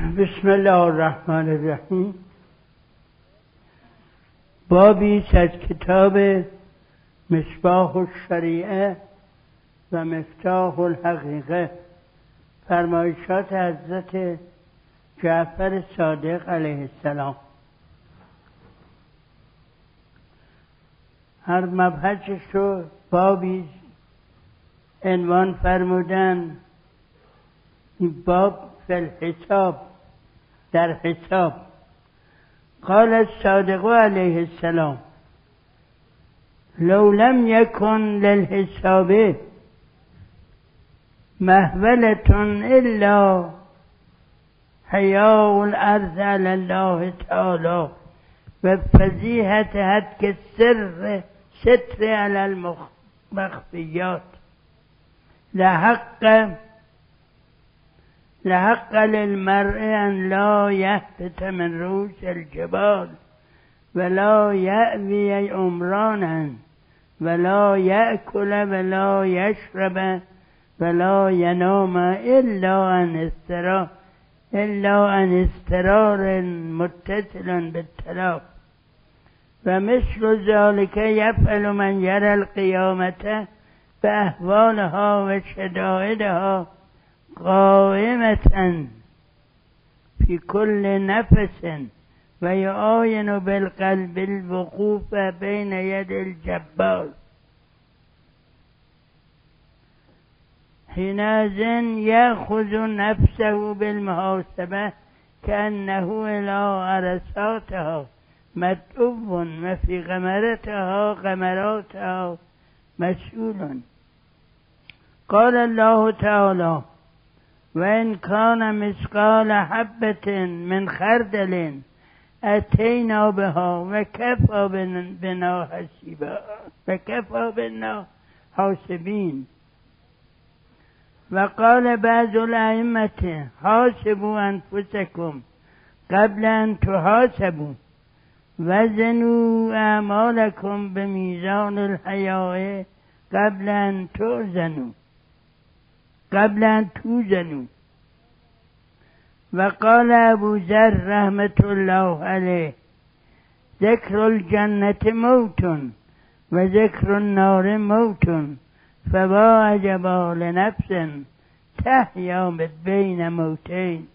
بسم الله الرحمن الرحیم. بابی از کتاب مصباح الشریعه و مفتاح الحقیقه. فرمایشات حضرت جعفر صادق علیه السلام. هر مبحثش رو بابی عنوان فرمودن باب فی الحساب. در حساب. قال الصادق علیه السلام لو لم يكن للحساب محولة إلا حياء الأرض على الله تعالى وفزيهة هتك السر ستر على المخفيات لحق لحق للمرء أن لا يهبط من رؤوس الجبال ولا يأوي عمرانا ولا يأكل ولا يشرب ولا ينام إلا عن استرار إلا عن استرار متصل بالتلاف ومثل ذلك يفعل من يرى القيامة بأهوالها وشدائدها قائمة في كل نفس ويعاين بالقلب الوقوف بين يد الجبار. حينئذ يأخذ نفسه بالمحاسبة كأنه إلى عرساتها مدعو وفي غمرتها غمراتها مسؤول. قال الله تعالى وإن كان مثقال حبة من خردل أتينا بها وكفى بنا حسيبا وكفى بنا حاسبين وقال بعض الأئمة حاسبوا أنفسكم قبل أن تحاسبوا وزنوا أعمالكم بميزان الحياة قبل أن توزنوا قبل أن توزنوا وقال أبو ذر رحمة الله عليه ذكر الجنة موت وذكر النار موت فما عجبا لنفس تحيا بين موتين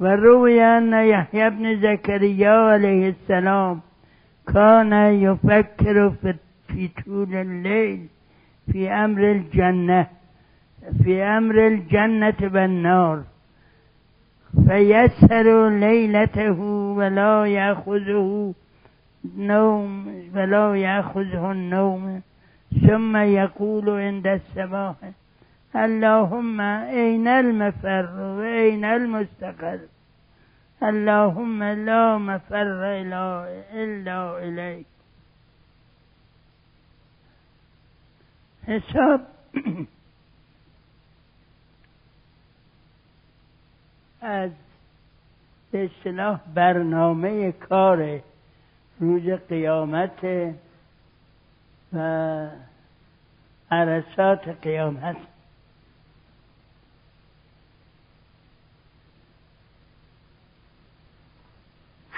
وروي أن يحيى بن زكريا عليه السلام كان يفكر في طول الليل في أمر الجنة في أمر الجنة والنار فيسر ليلته ولا يأخذه نوم ولا يأخذه النوم ثم يقول عند الصباح اللهم أين المفر وأين المستقر؟ اللهم لا مفر إلا إليك. حساب. از به اصطلاح برنامه کار روز قیامت و عرصات قیامت.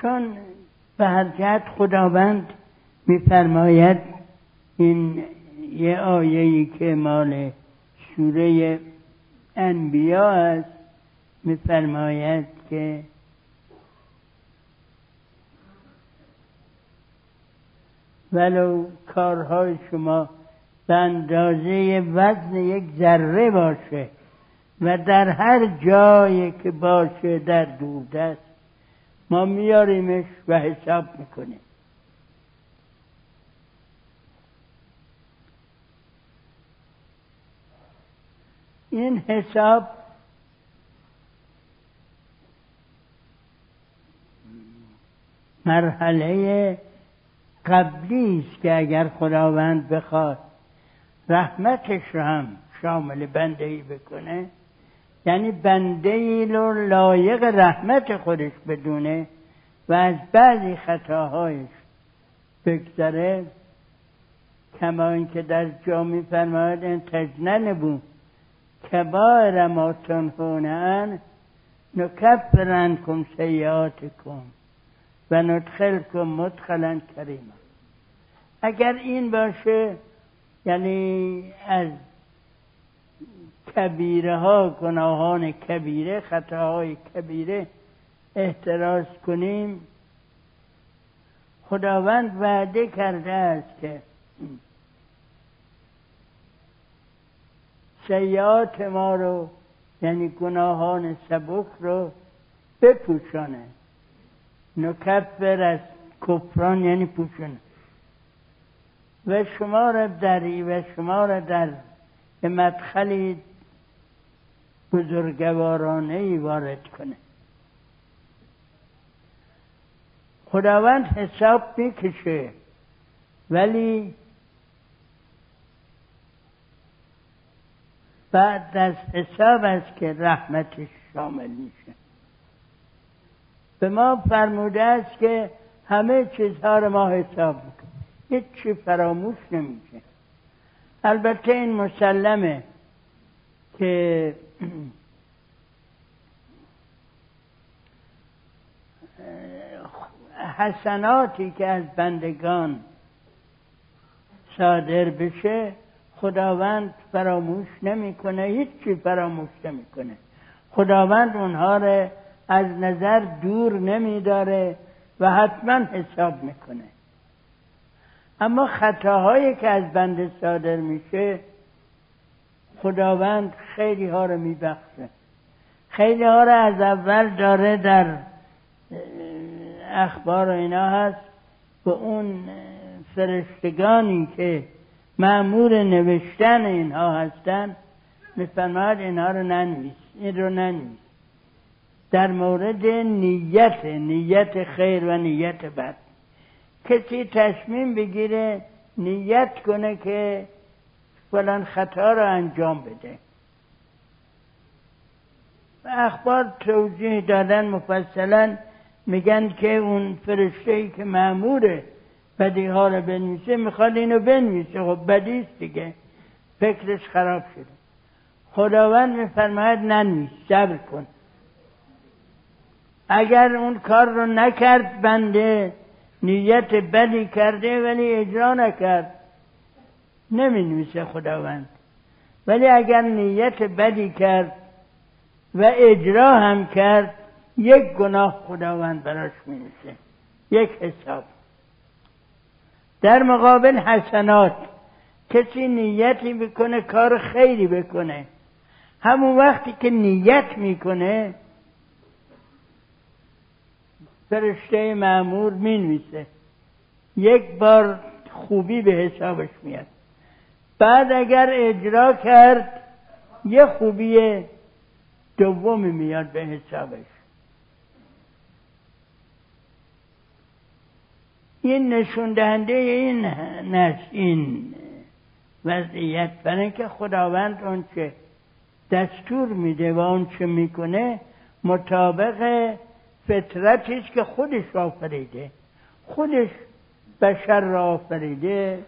چون به هر خداوند میفرماید این یه آیه‌ای که مال سوره انبیا است. میفرماید که ولو کارهای شما به اندازه وزن یک ذره باشه و در هر جایی که باشه در دوردست ما میاریمش و حساب می‌کنیم. این حساب مرحله قبلی است که اگر خداوند بخواد رحمتش رو هم شامل بنده ای بکنه یعنی بنده ای رو لایق رحمت خودش بدونه و از بعضی خطاهایش بگذره. کما اینکه در جا میفرماید این تجنن بود کبار ما تنهونه نکفر عنکم سیئاتکم و ندخلکم مدخلا کریما اگر این باشه یعنی از کبیره ها گناهان کبیره خطاهای کبیره احتراز کنیم. خداوند وعده کرده است که سیات ما رو یعنی گناهان سبک رو بپوشانه. نکفر از کفران یعنی پوشانه و شما را در و شما را در مدخلی بزرگوارانه ای وارد کنه. خداوند حساب می‌کشه ولی بعد از حساب است که رحمتش شامل میشه. به ما فرموده است که همه چیزها رو ما حساب می‌کنیم. هیچ چی فراموش نمیشه. البته این مسلمه که حسناتی که از بندگان صادر بشه خداوند فراموش نمی‌کنه هیچی فراموش نمی‌کنه. خداوند اونها رو از نظر دور نمیداره و حتما حساب می‌کنه. اما خطاهایی که از بنده صادر میشه خداوند خیلی ها رو میبخشه. خیلی ها رو از اول داره در اخبار و اینا هست. به اون فرشتگانی که معمور نوشتن اینها هستن میفرماید اینها رو ننویس این رو ننویس. در مورد نیت نیت خیر و نیت بد. کسی تصمیم بگیره نیت کنه که فلان خطا رو انجام بده. و اخبار توضیح دادن مفصلا میگن که اون فرشته ای که معموره بدی ها رو بنویسه می‌خواد اینو بنویسه. خب بدیست دیگه. فکرش خراب شده. خداوند میفرماید ننویس صبر کن. اگر اون کار رو نکرد بنده نیت بدی کرده ولی اجرا نکرد. نمی نویسه خداوند. ولی اگر نیت بدی کرد و اجرا هم کرد یک گناه خداوند براش می یک حساب. در مقابل حسنات کسی نیتی بکنه کار خیری بکنه. همون وقتی که نیت می‌کنه فرشته معمور می‌نویسه. یک بار خوبی به حسابش میاد. بعد اگر اجرا کرد یه خوبی دومی میاد به حسابش. این نشون دهنده این نش این وضعیت. برای که خداوند اون چه دستور میده و اون چه می‌کنه مطابق فطرتش که خودش آفریده. خودش بشر را آفریده.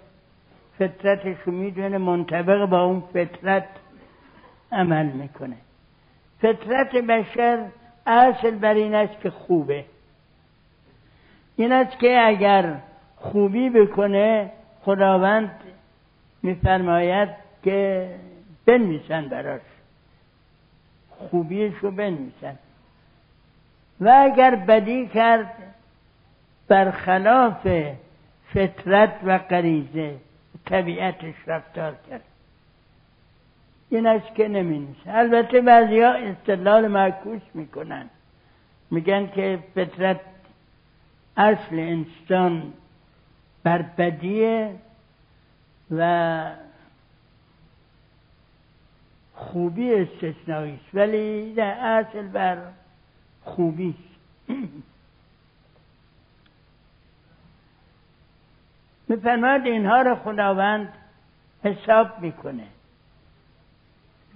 فطرتش می‌دونه منطبق با اون فطرت عمل می‌کنه. فطرت بشر اصل بر این است که خوبه. این است که اگر خوبی بکنه خداوند میفرماید که بنویسن براش. خوبیش رو بنویسن. و اگر بدی کرد برخلاف فطرت و غریزه طبیعتش رفتار کرد. این است که نمی البته بعضی ها استدلال معکوس می‌کنن. میگن که فطرت اصل انسان بر بدیه و خوبی استثنایی است. ولی در اصل بر خوبی. میفرماد اینها را خداوند حساب می‌کنه.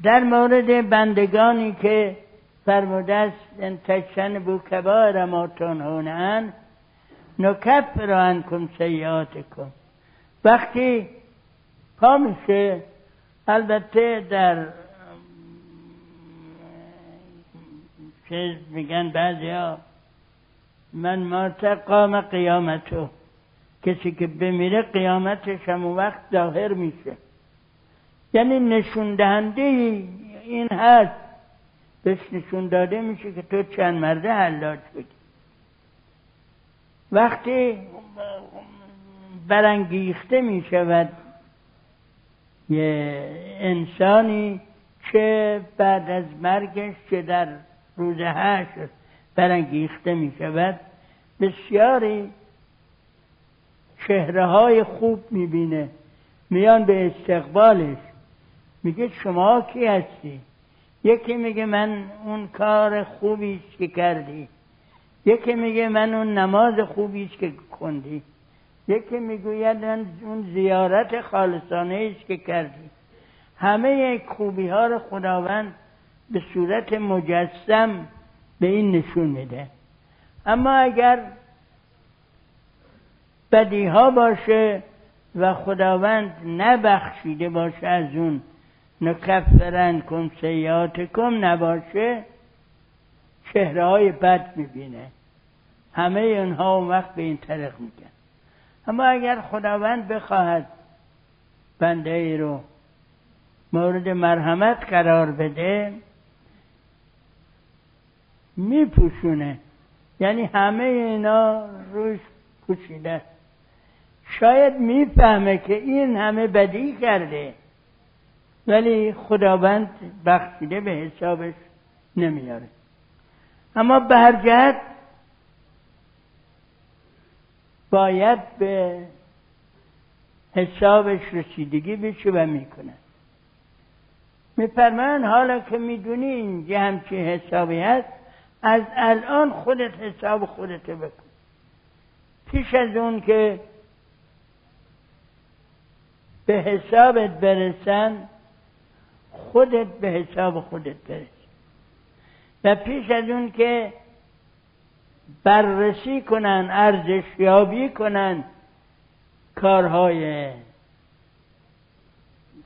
در مورد بندگانی که فرموده است ان تجتن بو کبار ما تنهون نکفر عنکم سیئاتکم. وقتی پا میشه البته در چه میگن بعضی ها من ما قام قیامتو. کسی که بمیره قیامتش هم وقت ظاهر میشه. یعنی نشون دهنده این هست. بهش نشون داده میشه که تو چند مرده حلاج بودی وقتی برانگیخته می شود یه انسانی چه بعد از مرگش چه در روز هشت برانگیخته می شود. بسیاری چهره های خوب می‌بینه میان به استقبالش. میگه شما کی هستی؟ یکی میگه من اون کار خوبی که کردی. یکی میگه من اون نماز خوبی که خوندی یکی می‌گوید اون زیارت خالصانه است که کردی. همه خوبی ها رو خداوند به صورت مجسم به این نشون میده. اما اگر بدی ها باشه و خداوند نبخشیده باشه از اون نکفرن کن کم نباشه چهره های بد می‌بینه. همه اونها اون وقت به این طریق میگن. اما اگر خداوند بخواهد بنده ای رو مورد مرحمت قرار بده میپوشونه. یعنی همه اینا روش پوشیده. شاید می‌فهمه که این همه بدی کرده. ولی خداوند بخشیده به حسابش نمیاره. اما به باید به حسابش رسیدگی بشه و می‌کنه. میفرمان حالا که می‌دونی اینجا همچین حسابی هست از الان خودت حساب خودت بکن. پیش از اون که به حسابت برسن خودت به حساب خودت برس. و پیش از اون که بررسی کنن ارزشیابی کنن کارهای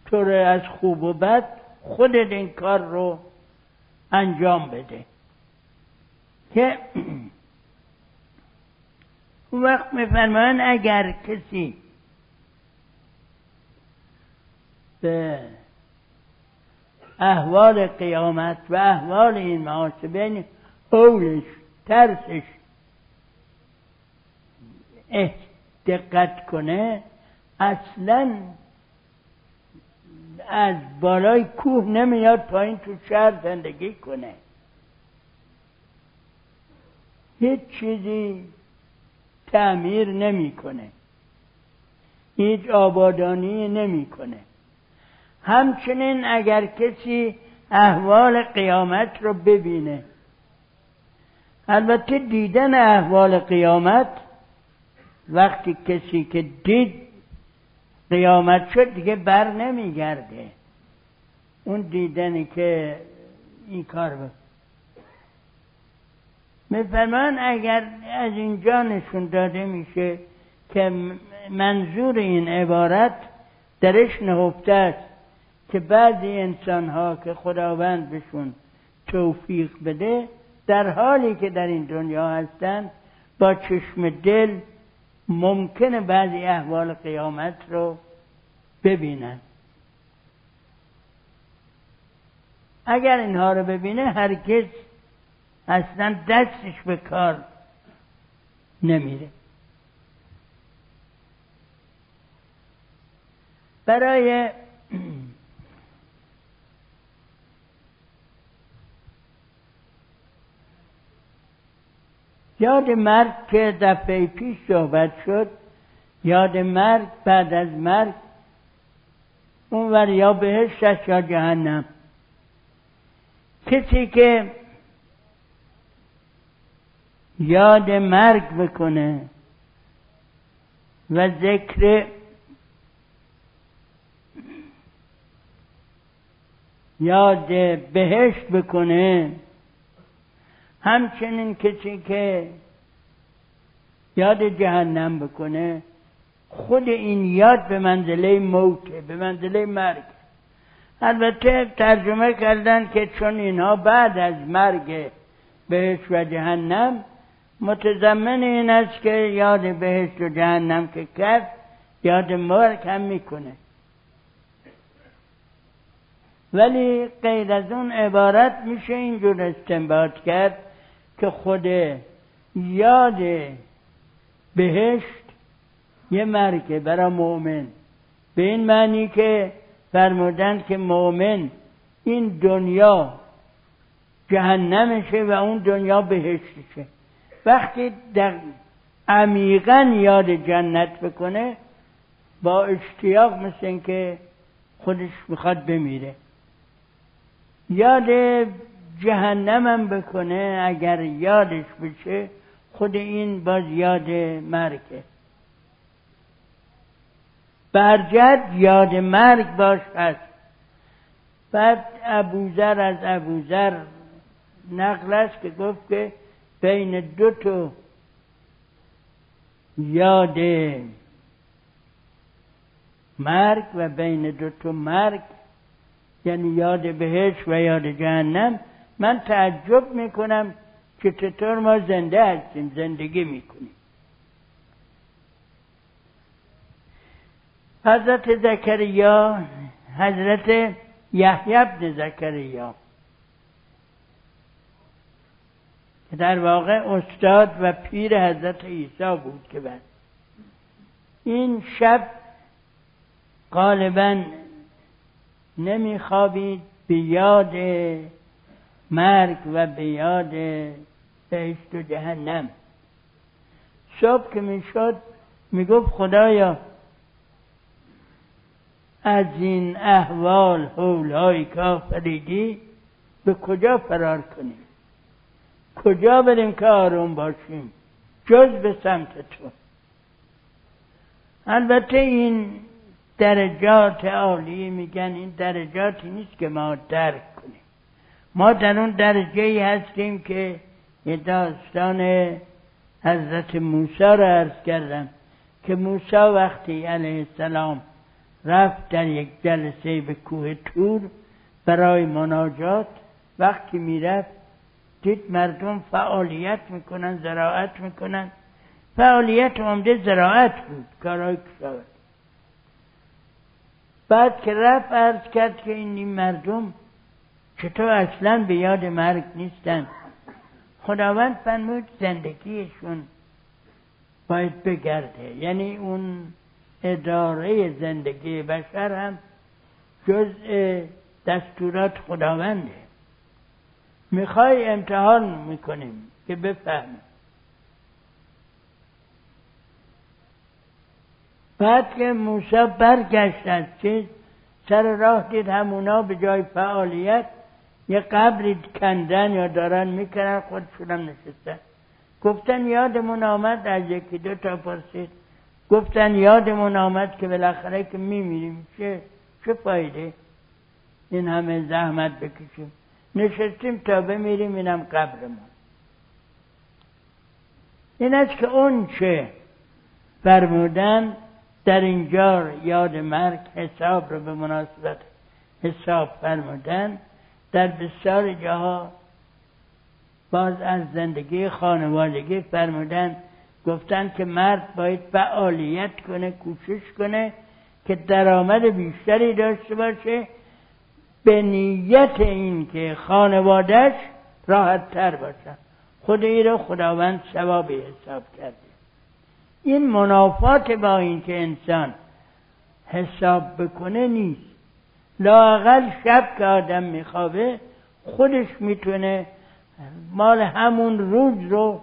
طور از خوب و بد خودت این کار رو انجام بده. که وقت میفرمان اگر کسی به احوال قیامت و احوال این محاسبه حولش ترسش دقت کنه اصلا از بالای کوه نمیاد پایین تو شهر زندگی کنه. هیچ چیزی تعمیر نمی‌کنه. هیچ آبادانی نمی‌کنه. همچنین اگر کسی احوال قیامت رو ببینه البته دیدن احوال قیامت وقتی کسی که دید قیامت شد دیگه بر نمیگرده. اون دیدنی که این کار بود میفرمان اگر از اینجا نشون داده میشه که منظور این عبارت درش نهفته است که بعضی انسان ها که خداوند بهشون توفیق بده در حالی که در این دنیا هستند با چشم دل ممکنه بعضی احوال قیامت رو ببینن. اگر اینها رو ببینه هرگز اصلا دستش به کار نمیره. برای یاد مرگ که دفعه پیش صحبت شد یاد مرگ بعد از مرگ اونور یا بهشت یا جهنم. کسی که یاد مرگ بکنه و ذکر یاد بهشت بکنه. همچنین کسی که یاد جهنم بکنه خود این یاد به منزله موته به منزله مرگ. البته ترجمه کردن که چون اینها بعد از مرگ بهشت و جهنم متضمن این است که یاد بهشت و جهنم که کرد یاد مرگ هم می‌کنه ولی غیر از اون عبارت میشه اینجور استنباط کرد که خود یاد بهشت یه مرگه برای مؤمن. به این معنی که فرمودن که مؤمن این دنیا جهنمشه و اون دنیا بهشتشه. وقتی در عمیقا یاد جنت بکنه با اشتیاق مثل اینکه خودش می‌خواد بمیره. یاد جهنمم بکنه اگر یادش بشه خود این باز یاد مرگه. برجد یاد مرگ باش هست بعد ابوذر از ابوذر نقل است که گفت که بین دو تا یاد مرگ و بین دو تا مرگ یعنی یاد بهش و یاد جهنم من تعجب می‌کنم که چطور ما زنده هستیم زندگی می‌کنیم. حضرت زکریا حضرت یحیی ابن زکریا که در واقع استاد و پیر حضرت عیسی بود که بعد. این شب غالبا نمیخوابید به یاد مرگ و به یاد بهشت و جهنم. صبح که می‌شد می‌گفت خدایا از این احوال حولهای کافریدی به کجا فرار کنیم؟ کجا بریم که آروم باشیم؟ جز به سمت تو. البته این درجات عالی میگن این درجاتی نیست که ما درک کنیم. ما در اون درجه ای هستیم که یه داستان حضرت موسی را عرض کردم که موسی وقتی علیه السلام رفت در یک جلسه به کوه تور برای مناجات وقتی می‌رفت دید مردم فعالیت می‌کنن زراعت می‌کنن. فعالیت عمده زراعت بود کارهای کشاورزی. بعد که رفت عرض کرد که این مردم چطور اصلا به یاد مرگ نیستن. خداوند فرمود زندگیشون باید بگرده. یعنی اون اداره زندگی بشر هم جزء دستورات خداونده. می‌خوای امتحان می‌کنیم که بفهمیم بعد که موسی برگشت از چیز سر راه دید همونا به جای فعالیت یه قبری کندن یا دارن می‌کنن خودشونم نشستن. گفتن یادمون آمد از یکی دو تا پرسید. گفتن یادمون آمد که بالاخره که میمیریم. چه چه فایده؟ این همه زحمت بکشیم. نشستیم تا بمیریم اینم قبرمون. این است که اون چه فرمودن در اینجا یاد مرگ حساب رو به مناسبت حساب فرمودن در بسیار جاها باز از زندگی خانوادگی فرمودن گفتن که مرد باید فعالیت کنه کوشش کنه که درآمد بیشتری داشته باشه به نیت این که خانوادش راحت تر باشن. خود ای رو خداوند ثوابی حساب کرده. این منافات با این که انسان حساب بکنه نیست. لاقل شب که آدم میخوابه خودش می‌تونه مال همون روز رو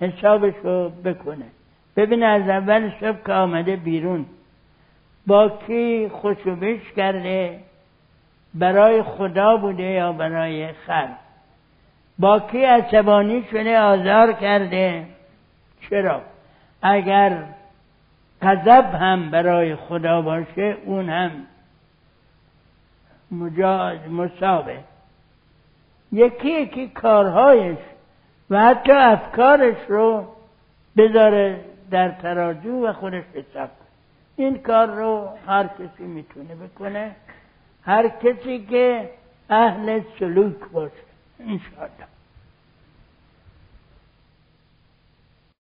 حسابش رو بکنه. ببین از اول شب که آمده بیرون با کی خوشوبش کرده؟ برای خدا بوده یا برای خلق. با کی عصبانی شده آزار کرده؟ چرا؟ اگر غضب هم برای خدا باشه اون هم مصابه. یکی یکی کارهایش و حتی افکارش رو بذاره در تراجو و خودش حساب این کار رو هر کسی می‌تونه بکنه. هر کسی که اهل سلوک باشه انشاءالله.